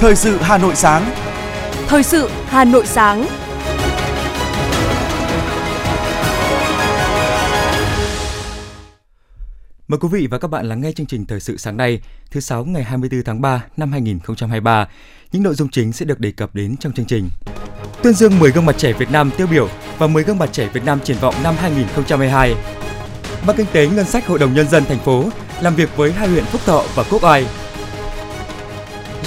Thời sự Hà Nội sáng. Thời sự Hà Nội sáng. Mời quý vị và các bạn lắng nghe chương trình Thời sự sáng nay, thứ sáu ngày 24 tháng 3 năm 2023. Những nội dung chính sẽ được đề cập đến trong chương trình. Tuyên dương 10 gương mặt trẻ Việt Nam tiêu biểu và 10 gương mặt trẻ Việt Nam triển vọng năm 2022. Ban Kinh tế Ngân sách Hội đồng Nhân dân thành phố làm việc với hai huyện Phúc Thọ và Quốc Oai.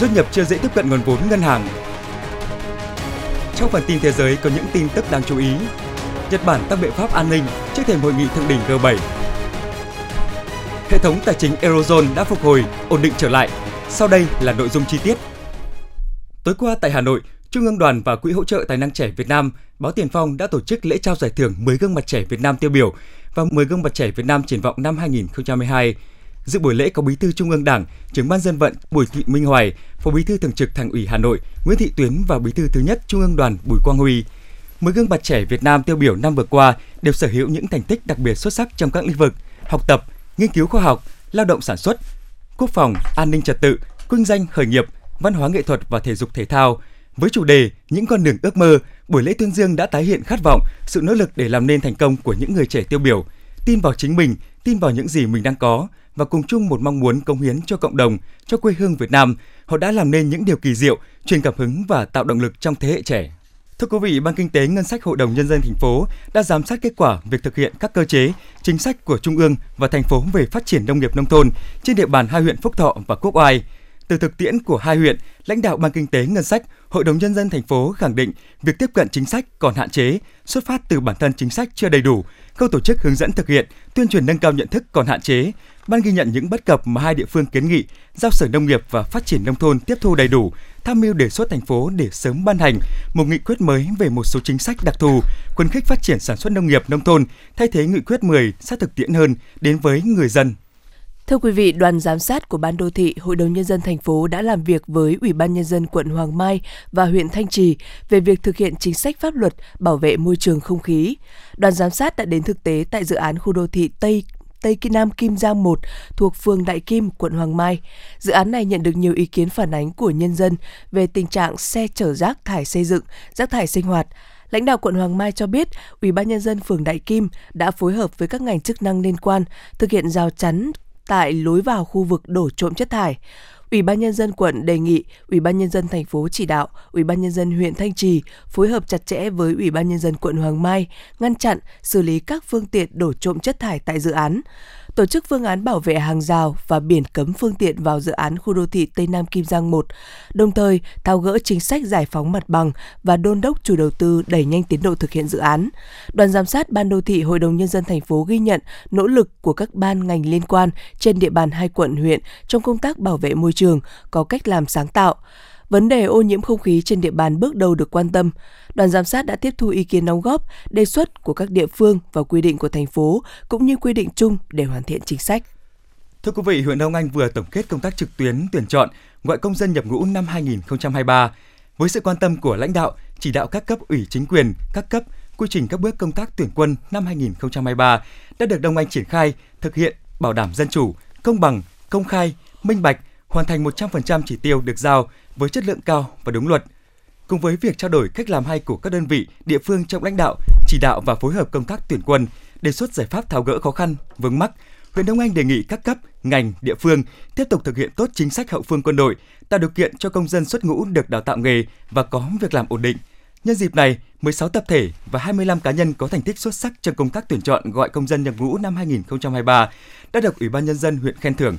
Doanh nghiệp chưa dễ tiếp cận nguồn vốn ngân hàng. Trong phần tin thế giới có những tin tức đáng chú ý. Nhật Bản tăng biện pháp an ninh trước thềm hội nghị thượng đỉnh G7. Hệ thống tài chính Eurozone đã phục hồi, ổn định trở lại. Sau đây là nội dung chi tiết. Tối qua tại Hà Nội, Trung ương Đoàn và Quỹ hỗ trợ tài năng trẻ Việt Nam, Báo Tiền Phong đã tổ chức lễ trao giải thưởng 10 gương mặt trẻ Việt Nam tiêu biểu và 10 gương mặt trẻ Việt Nam triển vọng năm 2022. Dự buổi lễ có Bí thư Trung ương Đảng, Trưởng ban dân vận Bùi Thị Minh Hoài, Phó Bí thư Thường trực Thành ủy Hà Nội Nguyễn Thị Tuyến và Bí thư thứ nhất Trung ương Đoàn Bùi Quang Huy. 10 gương mặt trẻ Việt Nam tiêu biểu năm vừa qua đều sở hữu những thành tích đặc biệt xuất sắc trong các lĩnh vực học tập, nghiên cứu khoa học, lao động sản xuất, quốc phòng, an ninh trật tự, kinh doanh khởi nghiệp, văn hóa nghệ thuật và thể dục thể thao. Với chủ đề Những con đường ước mơ, buổi lễ tuyên dương đã tái hiện khát vọng, sự nỗ lực để làm nên thành công của những người trẻ tiêu biểu, tin vào chính mình, tin vào những gì mình đang có và cùng chung một mong muốn cống hiến cho cộng đồng, cho quê hương Việt Nam, họ đã làm nên những điều kỳ diệu, truyền cảm hứng và tạo động lực trong thế hệ trẻ. Thưa quý vị, Ban Kinh tế Ngân sách Hội đồng Nhân dân thành phố đã giám sát kết quả việc thực hiện các cơ chế, chính sách của Trung ương và thành phố về phát triển nông nghiệp nông thôn trên địa bàn hai huyện Phúc Thọ và Quốc Oai. Từ thực tiễn của hai huyện, lãnh đạo Ban Kinh tế Ngân sách, Hội đồng Nhân dân thành phố khẳng định việc tiếp cận chính sách còn hạn chế, xuất phát từ bản thân chính sách chưa đầy đủ, khâu tổ chức hướng dẫn thực hiện, tuyên truyền nâng cao nhận thức còn hạn chế. Ban ghi nhận những bất cập mà hai địa phương kiến nghị, giao Sở Nông nghiệp và Phát triển Nông thôn tiếp thu đầy đủ, tham mưu đề xuất thành phố để sớm ban hành một nghị quyết mới về một số chính sách đặc thù, khuyến khích phát triển sản xuất nông nghiệp nông thôn, thay thế nghị quyết 10 sát thực tiễn hơn đến với người dân. Thưa quý vị, đoàn giám sát của Ban Đô thị Hội đồng Nhân dân thành phố đã làm việc với Ủy ban Nhân dân quận Hoàng Mai và huyện Thanh Trì về việc thực hiện chính sách pháp luật bảo vệ môi trường không khí. Đoàn giám sát đã đến thực tế tại dự án khu đô thị Tây Tây Kim Nam Kim Giang 1 thuộc phường Đại Kim, quận Hoàng Mai. Dự án này nhận được nhiều ý kiến phản ánh của nhân dân về tình trạng xe chở rác thải xây dựng, rác thải sinh hoạt. Lãnh đạo quận Hoàng Mai cho biết, Ủy ban nhân dân phường Đại Kim đã phối hợp với các ngành chức năng liên quan thực hiện rào chắn tại lối vào khu vực đổ trộm chất thải. Ủy ban nhân dân quận đề nghị Ủy ban nhân dân thành phố chỉ đạo Ủy ban nhân dân huyện Thanh Trì phối hợp chặt chẽ với Ủy ban nhân dân quận Hoàng Mai ngăn chặn xử lý các phương tiện đổ trộm chất thải tại dự án tổ chức phương án bảo vệ hàng rào và biển cấm phương tiện vào dự án khu đô thị Tây Nam Kim Giang 1, đồng thời tháo gỡ chính sách giải phóng mặt bằng và đôn đốc chủ đầu tư đẩy nhanh tiến độ thực hiện dự án. Đoàn giám sát Ban đô thị Hội đồng nhân dân thành phố ghi nhận nỗ lực của các ban ngành liên quan trên địa bàn hai quận huyện trong công tác bảo vệ môi trường có cách làm sáng tạo vấn đề ô nhiễm không khí trên địa bàn bước đầu được quan tâm. Đoàn giám sát đã tiếp thu ý kiến đóng góp, đề xuất của các địa phương và quy định của thành phố cũng như quy định chung để hoàn thiện chính sách. Thưa quý vị, huyện Đông Anh vừa tổng kết công tác trực tuyến tuyển chọn gọi công dân nhập ngũ năm 2023 với sự quan tâm của lãnh đạo, chỉ đạo các cấp ủy chính quyền, các cấp, quy trình các bước công tác tuyển quân năm 2023 đã được Đông Anh triển khai, thực hiện bảo đảm dân chủ, công bằng, công khai, minh bạch, hoàn thành 100% chỉ tiêu được giao với chất lượng cao và đúng luật. Cùng với việc trao đổi cách làm hay của các đơn vị, địa phương trong lãnh đạo, chỉ đạo và phối hợp công tác tuyển quân, đề xuất giải pháp tháo gỡ khó khăn, vướng mắc, huyện Đông Anh đề nghị các cấp, ngành, địa phương tiếp tục thực hiện tốt chính sách hậu phương quân đội, tạo điều kiện cho công dân xuất ngũ được đào tạo nghề và có việc làm ổn định. Nhân dịp này, 16 tập thể và 25 cá nhân có thành tích xuất sắc trong công tác tuyển chọn gọi công dân nhập ngũ năm 2023 đã được Ủy ban nhân dân huyện khen thưởng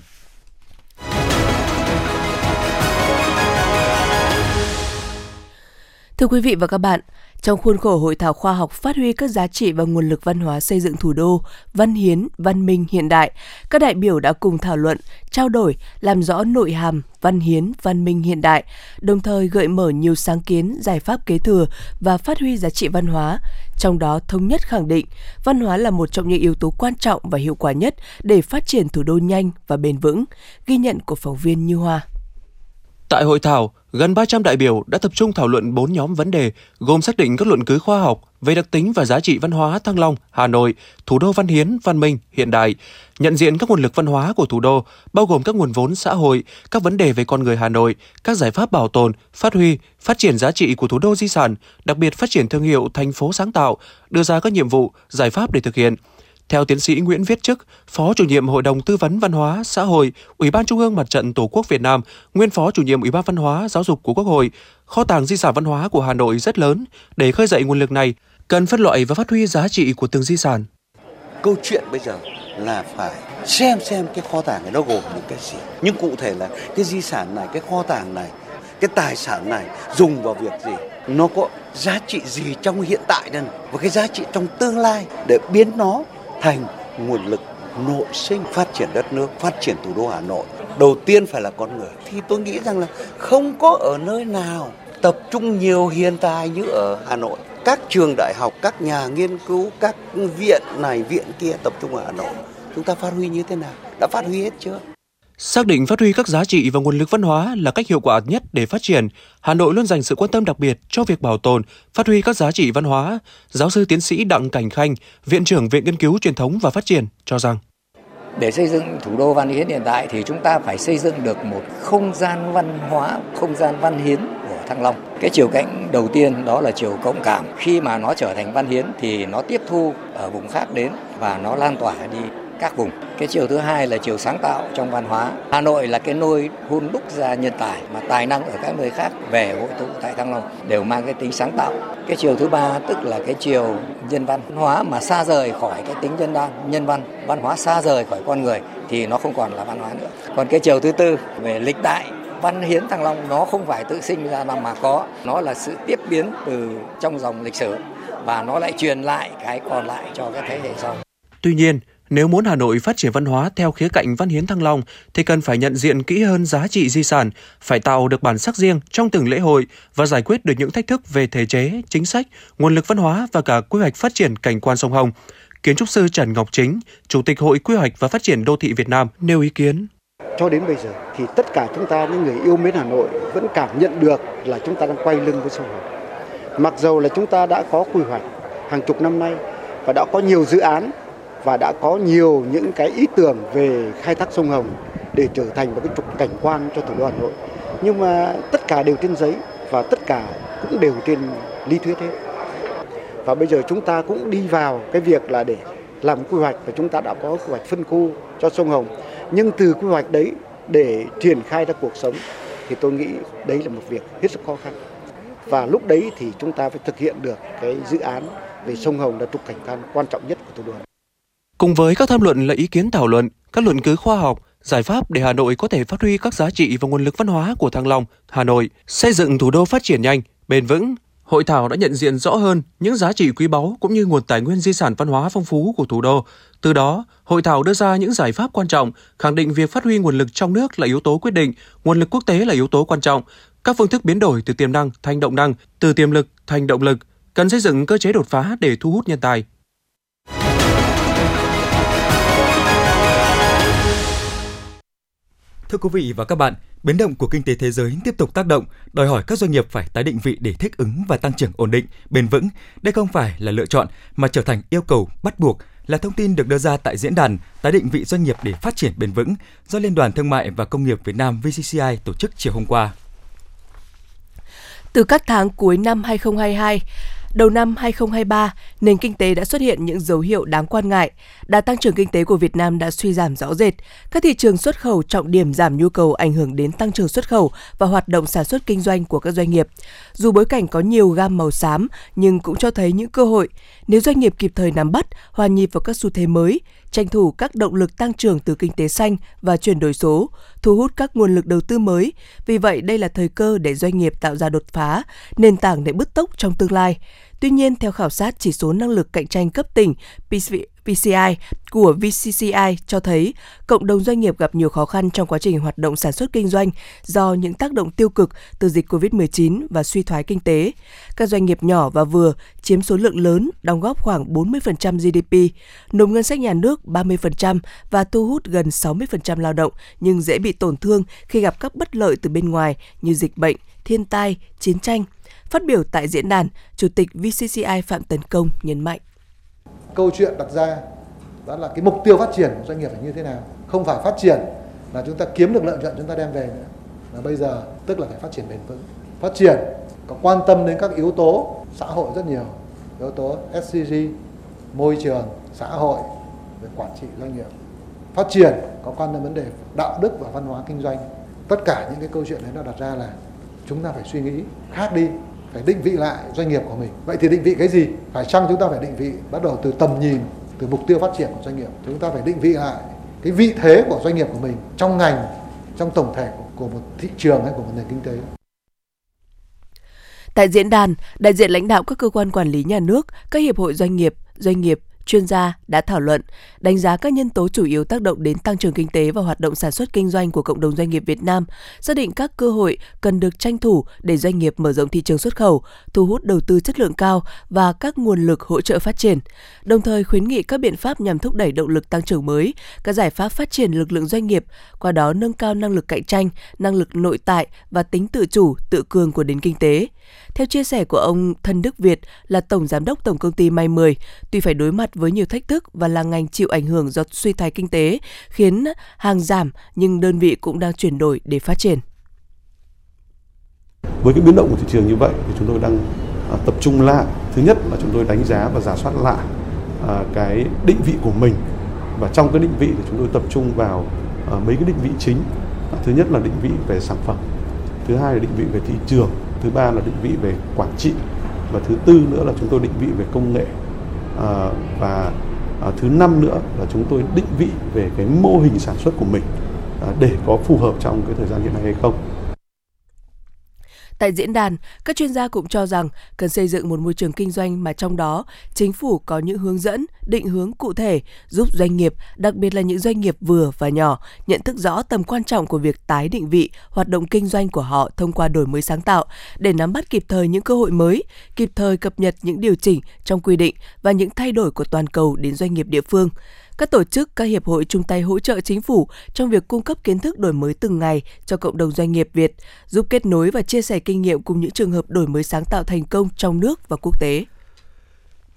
Thưa quý vị và các bạn, trong khuôn khổ hội thảo khoa học phát huy các giá trị và nguồn lực văn hóa xây dựng thủ đô, văn hiến, văn minh hiện đại, các đại biểu đã cùng thảo luận, trao đổi, làm rõ nội hàm văn hiến, văn minh hiện đại, đồng thời gợi mở nhiều sáng kiến, giải pháp kế thừa và phát huy giá trị văn hóa. Trong đó thống nhất khẳng định, văn hóa là một trong những yếu tố quan trọng và hiệu quả nhất để phát triển thủ đô nhanh và bền vững. Ghi nhận của phóng viên Như Hoa. Tại hội thảo, gần 300 đại biểu đã tập trung thảo luận 4 nhóm vấn đề, gồm xác định các luận cứ khoa học về đặc tính và giá trị văn hóa Thăng Long, Hà Nội, thủ đô văn hiến, văn minh, hiện đại, nhận diện các nguồn lực văn hóa của thủ đô, bao gồm các nguồn vốn xã hội, các vấn đề về con người Hà Nội, các giải pháp bảo tồn, phát huy, phát triển giá trị của thủ đô di sản, đặc biệt phát triển thương hiệu thành phố sáng tạo, đưa ra các nhiệm vụ, giải pháp để thực hiện – theo tiến sĩ Nguyễn Viết Chức, Phó chủ nhiệm Hội đồng Tư vấn Văn hóa, Xã hội, Ủy ban Trung ương Mặt trận Tổ quốc Việt Nam, nguyên Phó chủ nhiệm Ủy ban Văn hóa, Giáo dục của Quốc hội, kho tàng di sản văn hóa của Hà Nội rất lớn. Để khơi dậy nguồn lực này, cần phân loại và phát huy giá trị của từng di sản. Câu chuyện bây giờ là phải xem xem cái kho tàng này nó gồm những cái gì. Nhưng cụ thể là cái di sản này, cái kho tàng này, cái tài sản này dùng vào việc gì nó có giá trị gì trong hiện tại đây và cái giá trị trong tương lai để biến nó thành nguồn lực nội sinh phát triển đất nước, phát triển thủ đô Hà Nội. Đầu tiên phải là con người. Thì tôi nghĩ rằng là không có ở nơi nào tập trung nhiều hiện tài như ở Hà Nội. Các trường đại học, các nhà nghiên cứu, các viện này, viện kia tập trung ở Hà Nội. Chúng ta phát huy như thế nào? Đã phát huy hết chưa? Xác định phát huy các giá trị và nguồn lực văn hóa là cách hiệu quả nhất để phát triển, Hà Nội luôn dành sự quan tâm đặc biệt cho việc bảo tồn, phát huy các giá trị văn hóa. Giáo sư tiến sĩ Đặng Cảnh Khanh, Viện trưởng Viện Nghiên cứu Truyền thống và Phát triển cho rằng để xây dựng thủ đô văn hiến hiện đại thì chúng ta phải xây dựng được một không gian văn hóa, không gian văn hiến của Thăng Long. Cái chiều cạnh đầu tiên đó là chiều cộng cảm. Khi mà nó trở thành văn hiến thì nó tiếp thu ở vùng khác đến và nó lan tỏa đi các vùng. Cái chiều thứ hai là chiều sáng tạo trong văn hóa. Hà Nội là cái nôi hun đúc ra nhân tài mà tài năng ở các nơi khác về hội tụ tại Thăng Long đều mang cái tính sáng tạo. Cái chiều thứ ba tức là cái chiều nhân văn hóa mà xa rời khỏi cái tính nhân văn, nhân văn, văn hóa xa rời khỏi con người thì nó không còn là văn hóa nữa. Còn cái chiều thứ tư về lịch đại văn hiến thăng long nó không phải tự sinh ra mà có nó là sự tiếp biến từ trong dòng lịch sử và nó lại truyền lại cái còn lại cho các thế hệ sau tuy nhiên nếu muốn Hà Nội phát triển văn hóa theo khía cạnh văn hiến Thăng Long thì cần phải nhận diện kỹ hơn giá trị di sản, phải tạo được bản sắc riêng trong từng lễ hội và giải quyết được những thách thức về thể chế, chính sách, nguồn lực văn hóa và cả quy hoạch phát triển cảnh quan sông Hồng. Kiến trúc sư Trần Ngọc Chính, Chủ tịch Hội Quy hoạch và Phát triển Đô thị Việt Nam nêu ý kiến. Cho đến bây giờ thì tất cả chúng ta những người yêu mến Hà Nội vẫn cảm nhận được là chúng ta đang quay lưng với sông Hồng. Mặc dầu là chúng ta đã có quy hoạch hàng chục năm nay và đã có nhiều dự án và đã có nhiều những cái ý tưởng về khai thác sông Hồng để trở thành một cái trục cảnh quan cho thủ đô Hà Nội. Nhưng mà tất cả đều trên giấy và tất cả cũng đều trên lý thuyết hết. Và bây giờ chúng ta cũng đi vào cái việc là để làm quy hoạch và chúng ta đã có quy hoạch phân khu cho sông Hồng. Nhưng từ quy hoạch đấy để triển khai ra cuộc sống thì tôi nghĩ đấy là một việc hết sức khó khăn. Và lúc đấy thì chúng ta phải thực hiện được cái dự án về sông Hồng là trục cảnh quan quan trọng nhất của thủ đô Cùng với các tham luận là ý kiến thảo luận, các luận cứ khoa học, giải pháp để Hà Nội có thể phát huy các giá trị và nguồn lực văn hóa của Thăng Long, Hà Nội, xây dựng thủ đô phát triển nhanh, bền vững. Hội thảo đã nhận diện rõ hơn những giá trị quý báu cũng như nguồn tài nguyên di sản văn hóa phong phú của thủ đô. Từ đó, hội thảo đưa ra những giải pháp quan trọng, khẳng định việc phát huy nguồn lực trong nước là yếu tố quyết định, nguồn lực quốc tế là yếu tố quan trọng, các phương thức biến đổi từ tiềm năng thành động năng, từ tiềm lực thành động lực, cần xây dựng cơ chế đột phá để thu hút nhân tài. Thưa quý vị và các bạn, biến động của kinh tế thế giới tiếp tục tác động, đòi hỏi các doanh nghiệp phải tái định vị để thích ứng và tăng trưởng ổn định, bền vững. Đây không phải là lựa chọn mà trở thành yêu cầu bắt buộc là thông tin được đưa ra tại diễn đàn tái định vị doanh nghiệp để phát triển bền vững do Liên đoàn Thương mại và Công nghiệp Việt Nam VCCI tổ chức chiều hôm qua. Từ các tháng cuối năm 2022, Đầu năm 2023, nền kinh tế đã xuất hiện những dấu hiệu đáng quan ngại. Đà tăng trưởng kinh tế của Việt Nam đã suy giảm rõ rệt. Các thị trường xuất khẩu trọng điểm giảm nhu cầu ảnh hưởng đến tăng trưởng xuất khẩu và hoạt động sản xuất kinh doanh của các doanh nghiệp. Dù bối cảnh có nhiều gam màu xám, nhưng cũng cho thấy những cơ hội. Nếu doanh nghiệp kịp thời nắm bắt, hòa nhịp vào các xu thế mới, tranh thủ các động lực tăng trưởng từ kinh tế xanh và chuyển đổi số, thu hút các nguồn lực đầu tư mới. Vì vậy, đây là thời cơ để doanh nghiệp tạo ra đột phá, nền tảng để bứt tốc trong tương lai. Tuy nhiên, theo khảo sát chỉ số năng lực cạnh tranh cấp tỉnh PCI của VCCI cho thấy cộng đồng doanh nghiệp gặp nhiều khó khăn trong quá trình hoạt động sản xuất kinh doanh do những tác động tiêu cực từ dịch COVID-19 và suy thoái kinh tế. Các doanh nghiệp nhỏ và vừa chiếm số lượng lớn, đóng góp khoảng 40% GDP, nộp ngân sách nhà nước 30% và thu hút gần 60% lao động nhưng dễ bị tổn thương khi gặp các bất lợi từ bên ngoài như dịch bệnh, thiên tai, chiến tranh. Phát biểu tại diễn đàn, Chủ tịch VCCI Phạm Tấn Công nhấn mạnh. Câu chuyện đặt ra đó là cái mục tiêu phát triển của doanh nghiệp phải như thế nào không phải phát triển là chúng ta kiếm được lợi nhuận chúng ta đem về nữa. Mà bây giờ tức là phải phát triển bền vững. Phát triển có quan tâm đến các yếu tố xã hội rất nhiều. Yếu tố SCG môi trường xã hội về quản trị doanh nghiệp. Phát triển có quan tâm vấn đề đạo đức và văn hóa kinh doanh. Tất cả những cái câu chuyện đấy nó đặt ra là chúng ta phải suy nghĩ khác đi phải định vị lại doanh nghiệp của mình. Vậy thì định vị cái gì? Phải chăng chúng ta phải định vị bắt đầu từ tầm nhìn từ mục tiêu phát triển của doanh nghiệp? Chúng ta phải định vị lại cái vị thế của doanh nghiệp của mình trong ngành trong tổng thể của, của một thị trường hay của một nền kinh tế. Tại diễn đàn, đại diện lãnh đạo các cơ quan quản lý nhà nước, các hiệp hội doanh nghiệp, doanh nghiệp, chuyên gia đã thảo luận, đánh giá các nhân tố chủ yếu tác động đến tăng trưởng kinh tế và hoạt động sản xuất kinh doanh của cộng đồng doanh nghiệp Việt Nam, xác định các cơ hội cần được tranh thủ để doanh nghiệp mở rộng thị trường xuất khẩu, thu hút đầu tư chất lượng cao và các nguồn lực hỗ trợ phát triển. Đồng thời khuyến nghị các biện pháp nhằm thúc đẩy động lực tăng trưởng mới, các giải pháp phát triển lực lượng doanh nghiệp, qua đó nâng cao năng lực cạnh tranh, năng lực nội tại và tính tự chủ, tự cường của nền kinh tế. Theo chia sẻ của ông Thân Đức Việt là Tổng Giám đốc Tổng Công ty May 10, tuy phải đối mặt với nhiều thách thức và là ngành chịu ảnh hưởng do suy thoái kinh tế, khiến hàng giảm nhưng đơn vị cũng đang chuyển đổi để phát triển. Với cái biến động của thị trường như vậy thì chúng tôi đang à, tập trung lại. Thứ nhất là chúng tôi đánh giá và giả soát lại à, cái định vị của mình và trong cái định vị thì chúng tôi tập trung vào à, mấy cái định vị chính. Thứ nhất là định vị về sản phẩm, thứ hai là định vị về thị trường thứ ba là định vị về quản trị và thứ tư nữa là chúng tôi định vị về công nghệ à, và à, thứ năm nữa là chúng tôi định vị về cái mô hình sản xuất của mình à, để có phù hợp trong cái thời gian hiện nay hay không. Tại diễn đàn, các chuyên gia cũng cho rằng cần xây dựng một môi trường kinh doanh mà trong đó chính phủ có những hướng dẫn, định hướng cụ thể giúp doanh nghiệp, đặc biệt là những doanh nghiệp vừa và nhỏ, nhận thức rõ tầm quan trọng của việc tái định vị hoạt động kinh doanh của họ thông qua đổi mới sáng tạo để nắm bắt kịp thời những cơ hội mới, kịp thời cập nhật những điều chỉnh trong quy định và những thay đổi của toàn cầu đến doanh nghiệp địa phương các tổ chức, các hiệp hội chung tay hỗ trợ chính phủ trong việc cung cấp kiến thức đổi mới từng ngày cho cộng đồng doanh nghiệp Việt, giúp kết nối và chia sẻ kinh nghiệm cùng những trường hợp đổi mới sáng tạo thành công trong nước và quốc tế.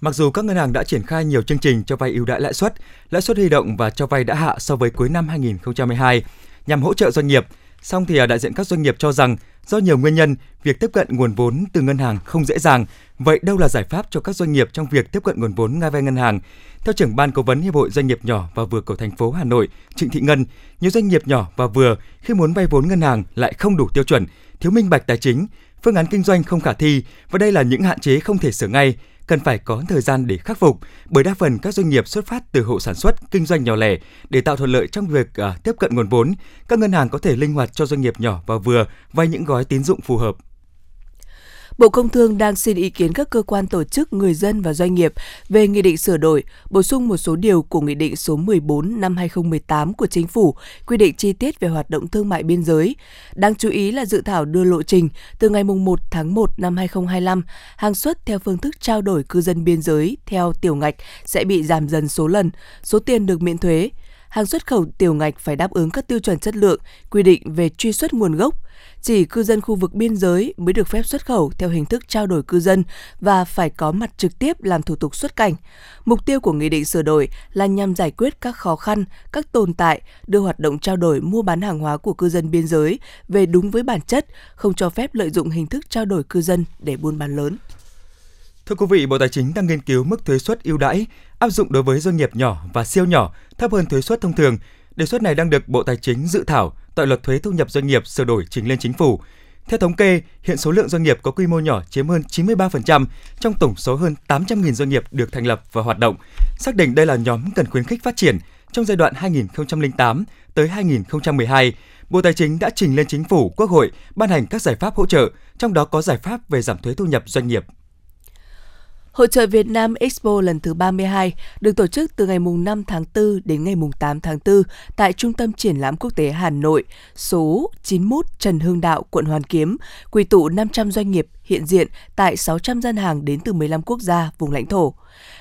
Mặc dù các ngân hàng đã triển khai nhiều chương trình cho vay ưu đãi lãi suất, lãi suất huy động và cho vay đã hạ so với cuối năm 2022 nhằm hỗ trợ doanh nghiệp, song thì à, đại diện các doanh nghiệp cho rằng do nhiều nguyên nhân, việc tiếp cận nguồn vốn từ ngân hàng không dễ dàng. Vậy đâu là giải pháp cho các doanh nghiệp trong việc tiếp cận nguồn vốn ngay vay ngân hàng? Theo trưởng ban cố vấn Hiệp hội Doanh nghiệp nhỏ và vừa của thành phố Hà Nội, Trịnh Thị Ngân, nhiều doanh nghiệp nhỏ và vừa khi muốn vay vốn ngân hàng lại không đủ tiêu chuẩn, thiếu minh bạch tài chính, phương án kinh doanh không khả thi và đây là những hạn chế không thể sửa ngay, cần phải có thời gian để khắc phục bởi đa phần các doanh nghiệp xuất phát từ hộ sản xuất, kinh doanh nhỏ lẻ để tạo thuận lợi trong việc uh, tiếp cận nguồn vốn, các ngân hàng có thể linh hoạt cho doanh nghiệp nhỏ và vừa vay những gói tín dụng phù hợp. Bộ Công Thương đang xin ý kiến các cơ quan tổ chức, người dân và doanh nghiệp về nghị định sửa đổi, bổ sung một số điều của nghị định số 14 năm 2018 của Chính phủ quy định chi tiết về hoạt động thương mại biên giới. Đáng chú ý là dự thảo đưa lộ trình từ ngày 1 tháng 1 năm 2025, hàng xuất theo phương thức trao đổi cư dân biên giới theo tiểu ngạch sẽ bị giảm dần số lần, số tiền được miễn thuế hàng xuất khẩu tiểu ngạch phải đáp ứng các tiêu chuẩn chất lượng, quy định về truy xuất nguồn gốc, chỉ cư dân khu vực biên giới mới được phép xuất khẩu theo hình thức trao đổi cư dân và phải có mặt trực tiếp làm thủ tục xuất cảnh. Mục tiêu của nghị định sửa đổi là nhằm giải quyết các khó khăn, các tồn tại, đưa hoạt động trao đổi mua bán hàng hóa của cư dân biên giới về đúng với bản chất, không cho phép lợi dụng hình thức trao đổi cư dân để buôn bán lớn. Thưa quý vị, Bộ Tài chính đang nghiên cứu mức thuế suất ưu đãi áp dụng đối với doanh nghiệp nhỏ và siêu nhỏ thấp hơn thuế suất thông thường. Đề xuất này đang được Bộ Tài chính dự thảo tại luật thuế thu nhập doanh nghiệp sửa đổi trình lên chính phủ. Theo thống kê, hiện số lượng doanh nghiệp có quy mô nhỏ chiếm hơn 93% trong tổng số hơn 800.000 doanh nghiệp được thành lập và hoạt động. Xác định đây là nhóm cần khuyến khích phát triển trong giai đoạn 2008 tới 2012. Bộ Tài chính đã trình lên chính phủ, Quốc hội ban hành các giải pháp hỗ trợ, trong đó có giải pháp về giảm thuế thu nhập doanh nghiệp Hội trợ Việt Nam Expo lần thứ 32 được tổ chức từ ngày 5 tháng 4 đến ngày 8 tháng 4 tại Trung tâm Triển lãm Quốc tế Hà Nội, số 91 Trần Hưng Đạo, quận Hoàn Kiếm, quy tụ 500 doanh nghiệp hiện diện tại 600 gian hàng đến từ 15 quốc gia, vùng lãnh thổ.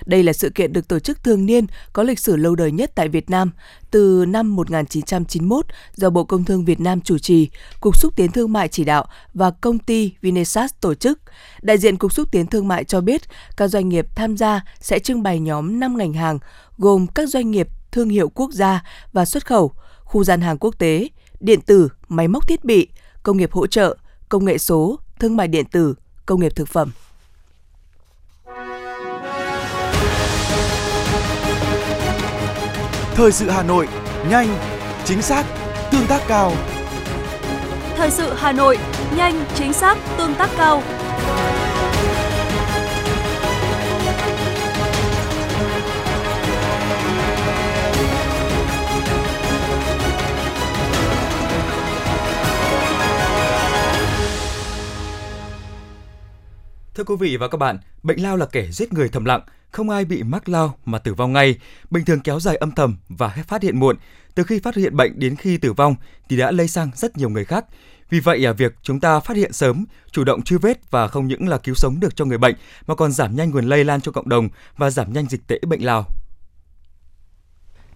Đây là sự kiện được tổ chức thường niên có lịch sử lâu đời nhất tại Việt Nam, từ năm 1991 do Bộ Công Thương Việt Nam chủ trì, Cục xúc tiến thương mại chỉ đạo và công ty Vinesas tổ chức. Đại diện Cục xúc tiến thương mại cho biết các doanh nghiệp tham gia sẽ trưng bày nhóm 5 ngành hàng gồm các doanh nghiệp thương hiệu quốc gia và xuất khẩu, khu gian hàng quốc tế, điện tử, máy móc thiết bị, công nghiệp hỗ trợ, công nghệ số, thương mại điện tử, công nghiệp thực phẩm. Thời sự Hà Nội, nhanh, chính xác, tương tác cao. Thời sự Hà Nội, nhanh, chính xác, tương tác cao. Thưa quý vị và các bạn, bệnh lao là kẻ giết người thầm lặng, không ai bị mắc lao mà tử vong ngay, bình thường kéo dài âm thầm và phát hiện muộn. Từ khi phát hiện bệnh đến khi tử vong thì đã lây sang rất nhiều người khác. Vì vậy, à, việc chúng ta phát hiện sớm, chủ động truy vết và không những là cứu sống được cho người bệnh mà còn giảm nhanh nguồn lây lan cho cộng đồng và giảm nhanh dịch tễ bệnh lao.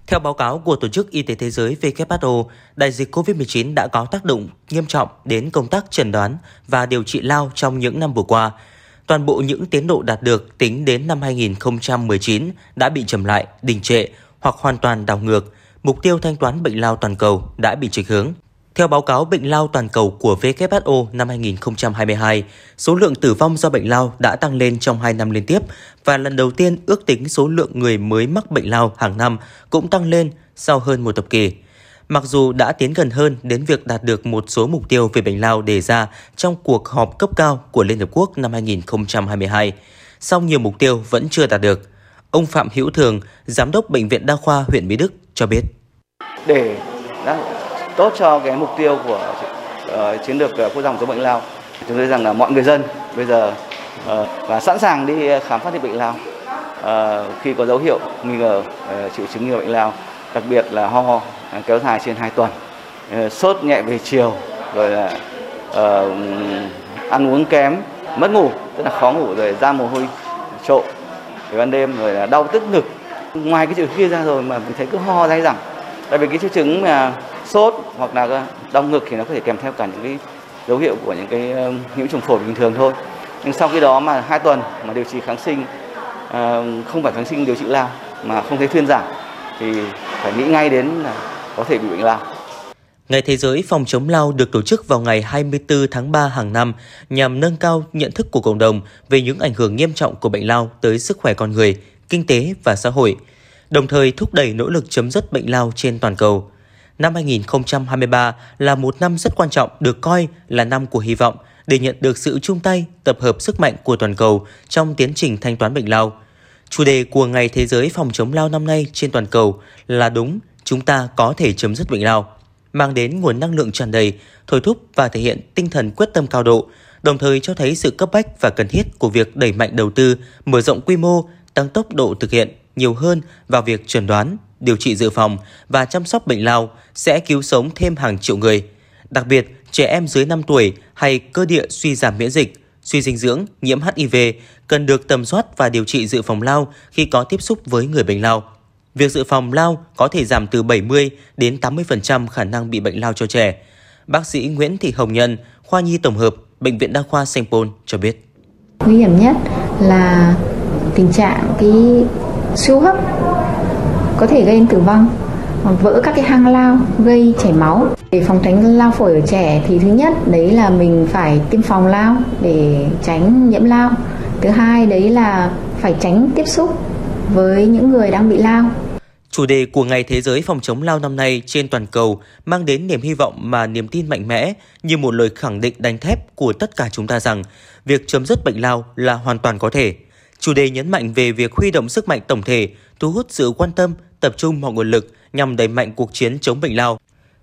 Theo báo cáo của Tổ chức Y tế Thế giới WHO, đại dịch COVID-19 đã có tác động nghiêm trọng đến công tác chẩn đoán và điều trị lao trong những năm vừa qua – toàn bộ những tiến độ đạt được tính đến năm 2019 đã bị chậm lại, đình trệ hoặc hoàn toàn đảo ngược. Mục tiêu thanh toán bệnh lao toàn cầu đã bị trịch hướng. Theo báo cáo bệnh lao toàn cầu của WHO năm 2022, số lượng tử vong do bệnh lao đã tăng lên trong 2 năm liên tiếp và lần đầu tiên ước tính số lượng người mới mắc bệnh lao hàng năm cũng tăng lên sau hơn một thập kỷ mặc dù đã tiến gần hơn đến việc đạt được một số mục tiêu về bệnh lao đề ra trong cuộc họp cấp cao của Liên Hợp Quốc năm 2022, song nhiều mục tiêu vẫn chưa đạt được. Ông Phạm Hữu Thường, Giám đốc Bệnh viện Đa khoa huyện Mỹ Đức cho biết. Để tốt cho cái mục tiêu của uh, chiến lược ờ, quốc gia chống bệnh lao, chúng tôi rằng là mọi người dân bây giờ uh, và sẵn sàng đi khám phát hiện bệnh lao uh, khi có dấu hiệu nghi ngờ uh, triệu chứng nghi bệnh lao, đặc biệt là ho à, kéo dài trên 2 tuần. Ờ, sốt nhẹ về chiều rồi là uh, ăn uống kém mất ngủ tức là khó ngủ rồi ra mồ hôi trộn về ban đêm rồi là đau tức ngực. Ngoài cái triệu kia ra rồi mà mình thấy cứ ho dai dẳng. Tại vì cái triệu chứng mà sốt hoặc là đau ngực thì nó có thể kèm theo cả những cái dấu hiệu của những cái nhiễm trùng phổi bình thường thôi. Nhưng sau khi đó mà hai tuần mà điều trị kháng sinh ờ, không phải kháng sinh điều trị lao mà không thấy thuyên giảm thì phải nghĩ ngay đến là có thể bị bệnh lao. Ngày Thế giới phòng chống lao được tổ chức vào ngày 24 tháng 3 hàng năm nhằm nâng cao nhận thức của cộng đồng về những ảnh hưởng nghiêm trọng của bệnh lao tới sức khỏe con người, kinh tế và xã hội, đồng thời thúc đẩy nỗ lực chấm dứt bệnh lao trên toàn cầu. Năm 2023 là một năm rất quan trọng được coi là năm của hy vọng để nhận được sự chung tay, tập hợp sức mạnh của toàn cầu trong tiến trình thanh toán bệnh lao. Chủ đề của Ngày Thế giới phòng chống lao năm nay trên toàn cầu là đúng, chúng ta có thể chấm dứt bệnh lao, mang đến nguồn năng lượng tràn đầy, thôi thúc và thể hiện tinh thần quyết tâm cao độ, đồng thời cho thấy sự cấp bách và cần thiết của việc đẩy mạnh đầu tư, mở rộng quy mô, tăng tốc độ thực hiện nhiều hơn vào việc chuẩn đoán, điều trị dự phòng và chăm sóc bệnh lao sẽ cứu sống thêm hàng triệu người. Đặc biệt, trẻ em dưới 5 tuổi hay cơ địa suy giảm miễn dịch, suy dinh dưỡng, nhiễm HIV cần được tầm soát và điều trị dự phòng lao khi có tiếp xúc với người bệnh lao. Việc dự phòng lao có thể giảm từ 70 đến 80% khả năng bị bệnh lao cho trẻ. Bác sĩ Nguyễn Thị Hồng Nhân, khoa nhi tổng hợp, Bệnh viện Đa khoa Sanh Pôn cho biết. Nguy hiểm nhất là tình trạng cái siêu hấp có thể gây tử vong vỡ các cái hang lao gây chảy máu. Để phòng tránh lao phổi ở trẻ thì thứ nhất đấy là mình phải tiêm phòng lao để tránh nhiễm lao. Thứ hai đấy là phải tránh tiếp xúc với những người đang bị lao. Chủ đề của Ngày Thế giới phòng chống lao năm nay trên toàn cầu mang đến niềm hy vọng mà niềm tin mạnh mẽ như một lời khẳng định đánh thép của tất cả chúng ta rằng việc chấm dứt bệnh lao là hoàn toàn có thể. Chủ đề nhấn mạnh về việc huy động sức mạnh tổng thể, thu hút sự quan tâm, tập trung mọi nguồn lực nhằm đẩy mạnh cuộc chiến chống bệnh lao.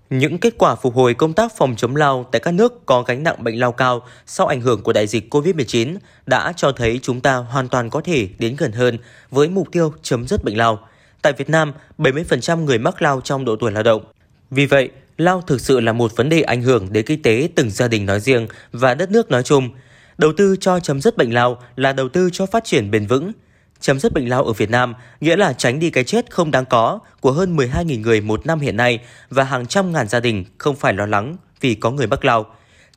Những kết quả phục hồi công tác phòng chống lao tại các nước có gánh nặng bệnh lao cao sau ảnh hưởng của đại dịch COVID-19 đã cho thấy chúng ta hoàn toàn có thể đến gần hơn với mục tiêu chấm dứt bệnh lao. Tại Việt Nam, 70% người mắc lao trong độ tuổi lao động. Vì vậy, lao thực sự là một vấn đề ảnh hưởng đến kinh tế từng gia đình nói riêng và đất nước nói chung. Đầu tư cho chấm dứt bệnh lao là đầu tư cho phát triển bền vững. Chấm dứt bệnh lao ở Việt Nam nghĩa là tránh đi cái chết không đáng có của hơn 12.000 người một năm hiện nay và hàng trăm ngàn gia đình không phải lo lắng vì có người mắc lao.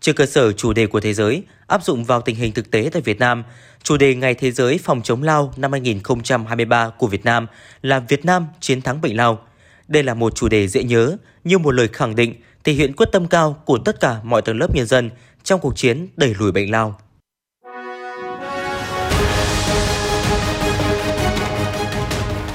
Trên cơ sở chủ đề của thế giới áp dụng vào tình hình thực tế tại Việt Nam, chủ đề Ngày Thế giới phòng chống lao năm 2023 của Việt Nam là Việt Nam chiến thắng bệnh lao. Đây là một chủ đề dễ nhớ, như một lời khẳng định thể hiện quyết tâm cao của tất cả mọi tầng lớp nhân dân trong cuộc chiến đẩy lùi bệnh lao.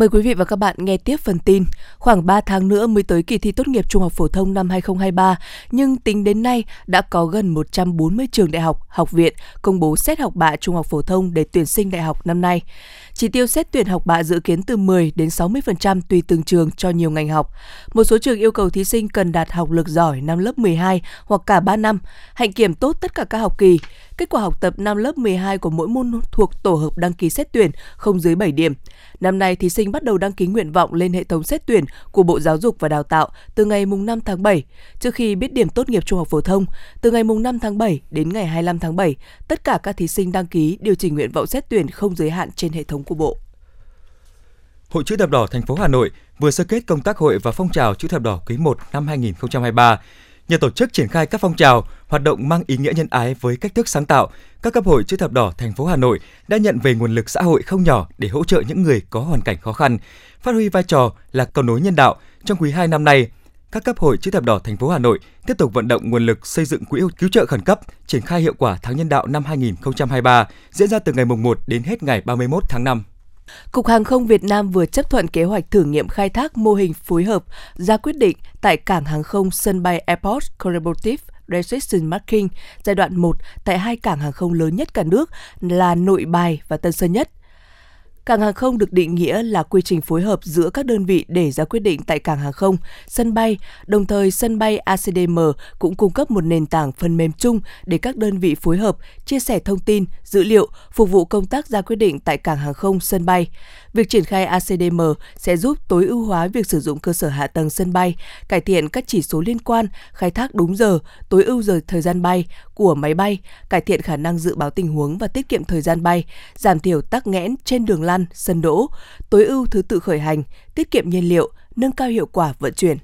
Mời quý vị và các bạn nghe tiếp phần tin. Khoảng 3 tháng nữa mới tới kỳ thi tốt nghiệp trung học phổ thông năm 2023, nhưng tính đến nay đã có gần 140 trường đại học, học viện công bố xét học bạ trung học phổ thông để tuyển sinh đại học năm nay. Chỉ tiêu xét tuyển học bạ dự kiến từ 10 đến 60% tùy từng trường cho nhiều ngành học. Một số trường yêu cầu thí sinh cần đạt học lực giỏi năm lớp 12 hoặc cả 3 năm, hạnh kiểm tốt tất cả các học kỳ. Kết quả học tập năm lớp 12 của mỗi môn thuộc tổ hợp đăng ký xét tuyển không dưới 7 điểm. Năm nay, thí sinh bắt đầu đăng ký nguyện vọng lên hệ thống xét tuyển của Bộ Giáo dục và Đào tạo từ ngày 5 tháng 7. Trước khi biết điểm tốt nghiệp trung học phổ thông, từ ngày 5 tháng 7 đến ngày 25 tháng 7, tất cả các thí sinh đăng ký điều chỉnh nguyện vọng xét tuyển không giới hạn trên hệ thống của Bộ. Hội chữ thập đỏ thành phố Hà Nội vừa sơ kết công tác hội và phong trào chữ thập đỏ quý 1 năm 2023 Nhờ tổ chức triển khai các phong trào, hoạt động mang ý nghĩa nhân ái với cách thức sáng tạo, các cấp hội chữ thập đỏ thành phố Hà Nội đã nhận về nguồn lực xã hội không nhỏ để hỗ trợ những người có hoàn cảnh khó khăn, phát huy vai trò là cầu nối nhân đạo. Trong quý 2 năm nay, các cấp hội chữ thập đỏ thành phố Hà Nội tiếp tục vận động nguồn lực xây dựng quỹ cứu trợ khẩn cấp, triển khai hiệu quả tháng nhân đạo năm 2023 diễn ra từ ngày mùng 1 đến hết ngày 31 tháng 5. Cục Hàng không Việt Nam vừa chấp thuận kế hoạch thử nghiệm khai thác mô hình phối hợp ra quyết định tại cảng hàng không sân bay Airport Collaborative Decision Making giai đoạn 1 tại hai cảng hàng không lớn nhất cả nước là Nội Bài và Tân Sơn Nhất. Cảng hàng không được định nghĩa là quy trình phối hợp giữa các đơn vị để ra quyết định tại cảng hàng không, sân bay, đồng thời sân bay ACDM cũng cung cấp một nền tảng phần mềm chung để các đơn vị phối hợp, chia sẻ thông tin, dữ liệu, phục vụ công tác ra quyết định tại cảng hàng không, sân bay. Việc triển khai ACDM sẽ giúp tối ưu hóa việc sử dụng cơ sở hạ tầng sân bay, cải thiện các chỉ số liên quan, khai thác đúng giờ, tối ưu giờ thời gian bay của máy bay, cải thiện khả năng dự báo tình huống và tiết kiệm thời gian bay, giảm thiểu tắc nghẽn trên đường lăn, sân đỗ, tối ưu thứ tự khởi hành, tiết kiệm nhiên liệu, nâng cao hiệu quả vận chuyển.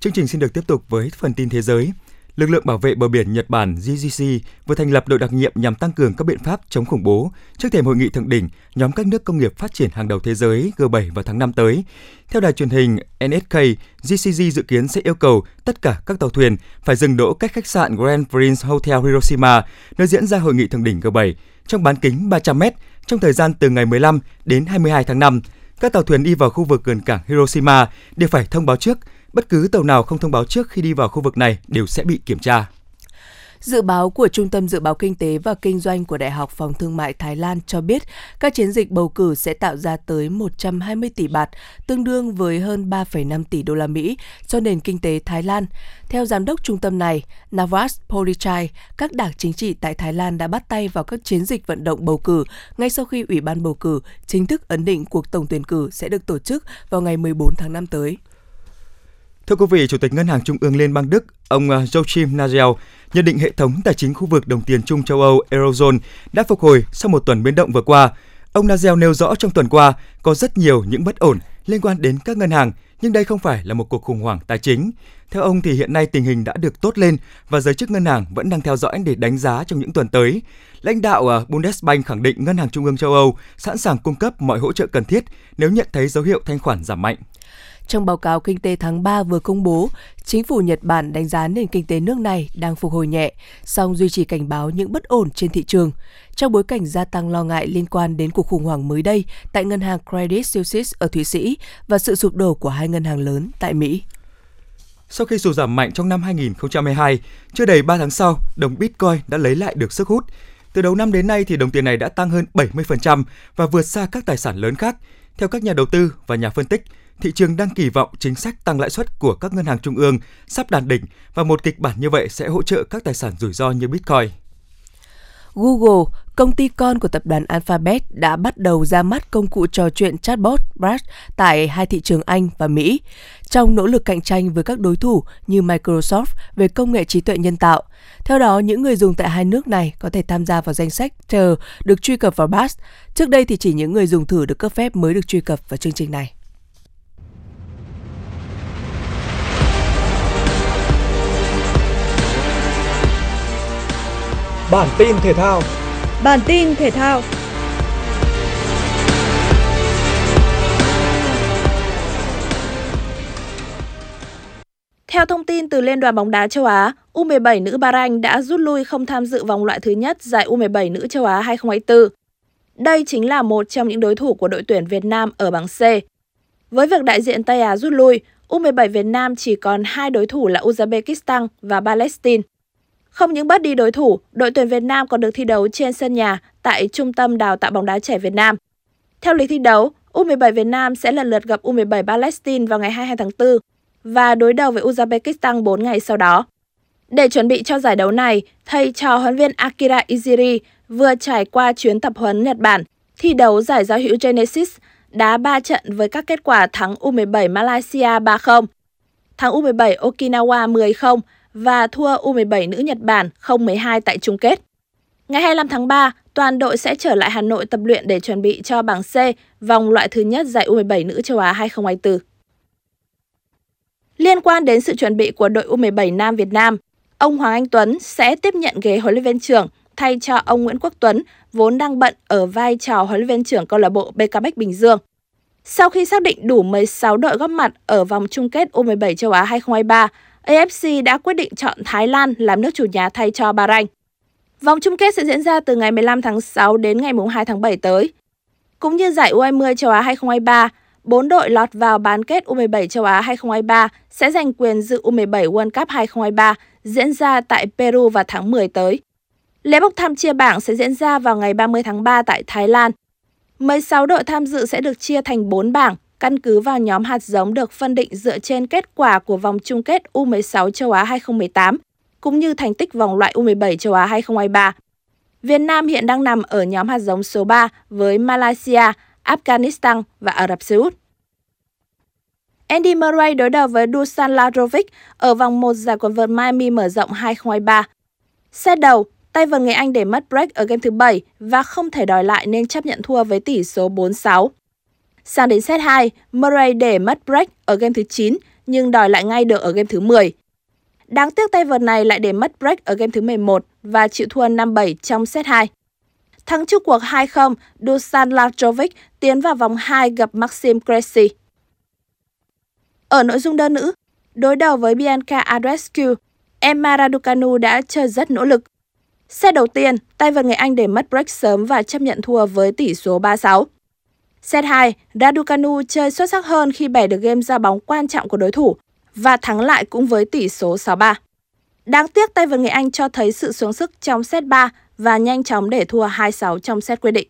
Chương trình xin được tiếp tục với phần tin thế giới lực lượng bảo vệ bờ biển Nhật Bản GGC vừa thành lập đội đặc nhiệm nhằm tăng cường các biện pháp chống khủng bố trước thềm hội nghị thượng đỉnh nhóm các nước công nghiệp phát triển hàng đầu thế giới G7 vào tháng 5 tới. Theo đài truyền hình NSK, GCG dự kiến sẽ yêu cầu tất cả các tàu thuyền phải dừng đỗ cách khách sạn Grand Prince Hotel Hiroshima, nơi diễn ra hội nghị thượng đỉnh G7, trong bán kính 300 m trong thời gian từ ngày 15 đến 22 tháng 5. Các tàu thuyền đi vào khu vực gần cảng Hiroshima đều phải thông báo trước Bất cứ tàu nào không thông báo trước khi đi vào khu vực này đều sẽ bị kiểm tra. Dự báo của Trung tâm Dự báo Kinh tế và Kinh doanh của Đại học Phòng Thương mại Thái Lan cho biết các chiến dịch bầu cử sẽ tạo ra tới 120 tỷ bạt, tương đương với hơn 3,5 tỷ đô la Mỹ cho nền kinh tế Thái Lan. Theo giám đốc trung tâm này, Navas Polichai, các đảng chính trị tại Thái Lan đã bắt tay vào các chiến dịch vận động bầu cử ngay sau khi Ủy ban bầu cử chính thức ấn định cuộc tổng tuyển cử sẽ được tổ chức vào ngày 14 tháng 5 tới. Thưa quý vị, Chủ tịch Ngân hàng Trung ương Liên bang Đức, ông à, Joachim Nagel nhận định hệ thống tài chính khu vực đồng tiền chung châu Âu Eurozone đã phục hồi sau một tuần biến động vừa qua. Ông Nagel nêu rõ trong tuần qua có rất nhiều những bất ổn liên quan đến các ngân hàng, nhưng đây không phải là một cuộc khủng hoảng tài chính. Theo ông thì hiện nay tình hình đã được tốt lên và giới chức ngân hàng vẫn đang theo dõi để đánh giá trong những tuần tới. Lãnh đạo à, Bundesbank khẳng định Ngân hàng Trung ương châu Âu sẵn sàng cung cấp mọi hỗ trợ cần thiết nếu nhận thấy dấu hiệu thanh khoản giảm mạnh. Trong báo cáo kinh tế tháng 3 vừa công bố, chính phủ Nhật Bản đánh giá nền kinh tế nước này đang phục hồi nhẹ, song duy trì cảnh báo những bất ổn trên thị trường. Trong bối cảnh gia tăng lo ngại liên quan đến cuộc khủng hoảng mới đây tại ngân hàng Credit Suisse ở Thụy Sĩ và sự sụp đổ của hai ngân hàng lớn tại Mỹ. Sau khi sụt giảm mạnh trong năm 2022, chưa đầy 3 tháng sau, đồng Bitcoin đã lấy lại được sức hút. Từ đầu năm đến nay thì đồng tiền này đã tăng hơn 70% và vượt xa các tài sản lớn khác. Theo các nhà đầu tư và nhà phân tích, thị trường đang kỳ vọng chính sách tăng lãi suất của các ngân hàng trung ương sắp đạt đỉnh và một kịch bản như vậy sẽ hỗ trợ các tài sản rủi ro như Bitcoin. Google, công ty con của tập đoàn Alphabet đã bắt đầu ra mắt công cụ trò chuyện chatbot Bard tại hai thị trường Anh và Mỹ, trong nỗ lực cạnh tranh với các đối thủ như Microsoft về công nghệ trí tuệ nhân tạo. Theo đó, những người dùng tại hai nước này có thể tham gia vào danh sách chờ được truy cập vào Bard. Trước đây thì chỉ những người dùng thử được cấp phép mới được truy cập vào chương trình này. Bản tin thể thao. Bản tin thể thao. Theo thông tin từ Liên đoàn bóng đá châu Á, U17 nữ Bahrain đã rút lui không tham dự vòng loại thứ nhất giải U17 nữ châu Á 2024. Đây chính là một trong những đối thủ của đội tuyển Việt Nam ở bảng C. Với việc đại diện Tây Á rút lui, U17 Việt Nam chỉ còn hai đối thủ là Uzbekistan và Palestine. Không những bớt đi đối thủ, đội tuyển Việt Nam còn được thi đấu trên sân nhà tại Trung tâm Đào tạo bóng đá trẻ Việt Nam. Theo lịch thi đấu, U17 Việt Nam sẽ lần lượt gặp U17 Palestine vào ngày 22 tháng 4 và đối đầu với Uzbekistan 4 ngày sau đó. Để chuẩn bị cho giải đấu này, thầy trò huấn viên Akira Iziri vừa trải qua chuyến tập huấn Nhật Bản, thi đấu giải giao hữu Genesis, đá 3 trận với các kết quả thắng U17 Malaysia 3-0, thắng U17 Okinawa 10-0 và thua U17 nữ Nhật Bản 0-12 tại chung kết. Ngày 25 tháng 3, toàn đội sẽ trở lại Hà Nội tập luyện để chuẩn bị cho bảng C vòng loại thứ nhất giải U17 nữ châu Á 2024. Liên quan đến sự chuẩn bị của đội U17 Nam Việt Nam, ông Hoàng Anh Tuấn sẽ tiếp nhận ghế huấn luyện viên trưởng thay cho ông Nguyễn Quốc Tuấn, vốn đang bận ở vai trò huấn luyện viên trưởng câu lạc bộ BKB Bình Dương. Sau khi xác định đủ 16 đội góp mặt ở vòng chung kết U17 châu Á 2023, AFC đã quyết định chọn Thái Lan làm nước chủ nhà thay cho Bahrain. Vòng chung kết sẽ diễn ra từ ngày 15 tháng 6 đến ngày 2 tháng 7 tới. Cũng như giải U20 châu Á 2023, 4 đội lọt vào bán kết U17 châu Á 2023 sẽ giành quyền dự U17 World Cup 2023 diễn ra tại Peru vào tháng 10 tới. Lễ bốc thăm chia bảng sẽ diễn ra vào ngày 30 tháng 3 tại Thái Lan. 16 đội tham dự sẽ được chia thành 4 bảng, căn cứ vào nhóm hạt giống được phân định dựa trên kết quả của vòng chung kết U16 châu Á 2018, cũng như thành tích vòng loại U17 châu Á 2023. Việt Nam hiện đang nằm ở nhóm hạt giống số 3 với Malaysia, Afghanistan và Ả Rập Xê Út. Andy Murray đối đầu với Dusan Lajovic ở vòng 1 giải quần vợt Miami mở rộng 2023. Xét đầu, tay vợt người Anh để mất break ở game thứ 7 và không thể đòi lại nên chấp nhận thua với tỷ số 4-6. Sang đến set 2, Murray để mất break ở game thứ 9 nhưng đòi lại ngay được ở game thứ 10. Đáng tiếc tay vợt này lại để mất break ở game thứ 11 và chịu thua 5-7 trong set 2. Thắng chung cuộc 2-0, Dusan Lajovic tiến vào vòng 2 gặp Maxim Cressy. Ở nội dung đơn nữ, đối đầu với Bianca Andreescu, Emma Raducanu đã chơi rất nỗ lực. Set đầu tiên, tay vợt người Anh để mất break sớm và chấp nhận thua với tỷ số 3-6. Set 2, Raducanu chơi xuất sắc hơn khi bẻ được game ra bóng quan trọng của đối thủ và thắng lại cũng với tỷ số 6-3. Đáng tiếc tay vợt người Anh cho thấy sự xuống sức trong set 3 và nhanh chóng để thua 2-6 trong set quyết định.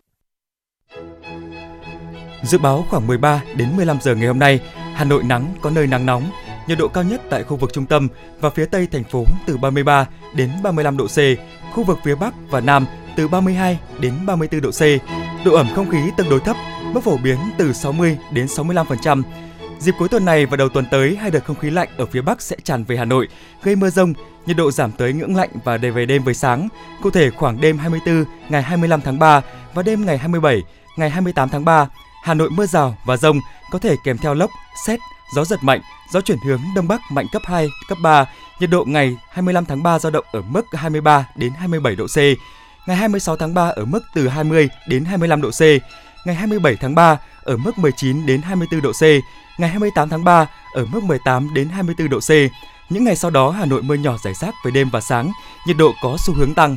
Dự báo khoảng 13 đến 15 giờ ngày hôm nay, Hà Nội nắng có nơi nắng nóng, nhiệt độ cao nhất tại khu vực trung tâm và phía tây thành phố từ 33 đến 35 độ C, khu vực phía bắc và nam từ 32 đến 34 độ C. Độ ẩm không khí tương đối thấp, mức phổ biến từ 60 đến 65%. Dịp cuối tuần này và đầu tuần tới, hai đợt không khí lạnh ở phía Bắc sẽ tràn về Hà Nội, gây mưa rông, nhiệt độ giảm tới ngưỡng lạnh và đề về đêm với sáng. Cụ thể khoảng đêm 24 ngày 25 tháng 3 và đêm ngày 27 ngày 28 tháng 3, Hà Nội mưa rào và rông có thể kèm theo lốc, xét, gió giật mạnh, gió chuyển hướng đông bắc mạnh cấp 2, cấp 3. Nhiệt độ ngày 25 tháng 3 dao động ở mức 23 đến 27 độ C. Ngày 26 tháng 3 ở mức từ 20 đến 25 độ C. Ngày 27 tháng 3 ở mức 19 đến 24 độ C. ngày 28 tháng 3 ở mức 18 đến 24 độ C. Những ngày sau đó Hà Nội mưa nhỏ rải rác về đêm và sáng, nhiệt độ có xu hướng tăng.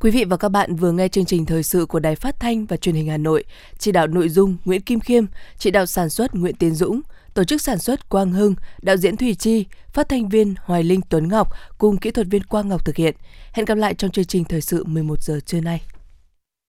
Quý vị và các bạn vừa nghe chương trình thời sự của Đài Phát thanh và Truyền hình Hà Nội, chỉ đạo nội dung Nguyễn Kim Khiêm, chỉ đạo sản xuất Nguyễn Tiến Dũng, tổ chức sản xuất Quang Hưng, đạo diễn Thùy Chi, phát thanh viên Hoài Linh Tuấn Ngọc cùng kỹ thuật viên Quang Ngọc thực hiện. Hẹn gặp lại trong chương trình thời sự 11 giờ trưa nay.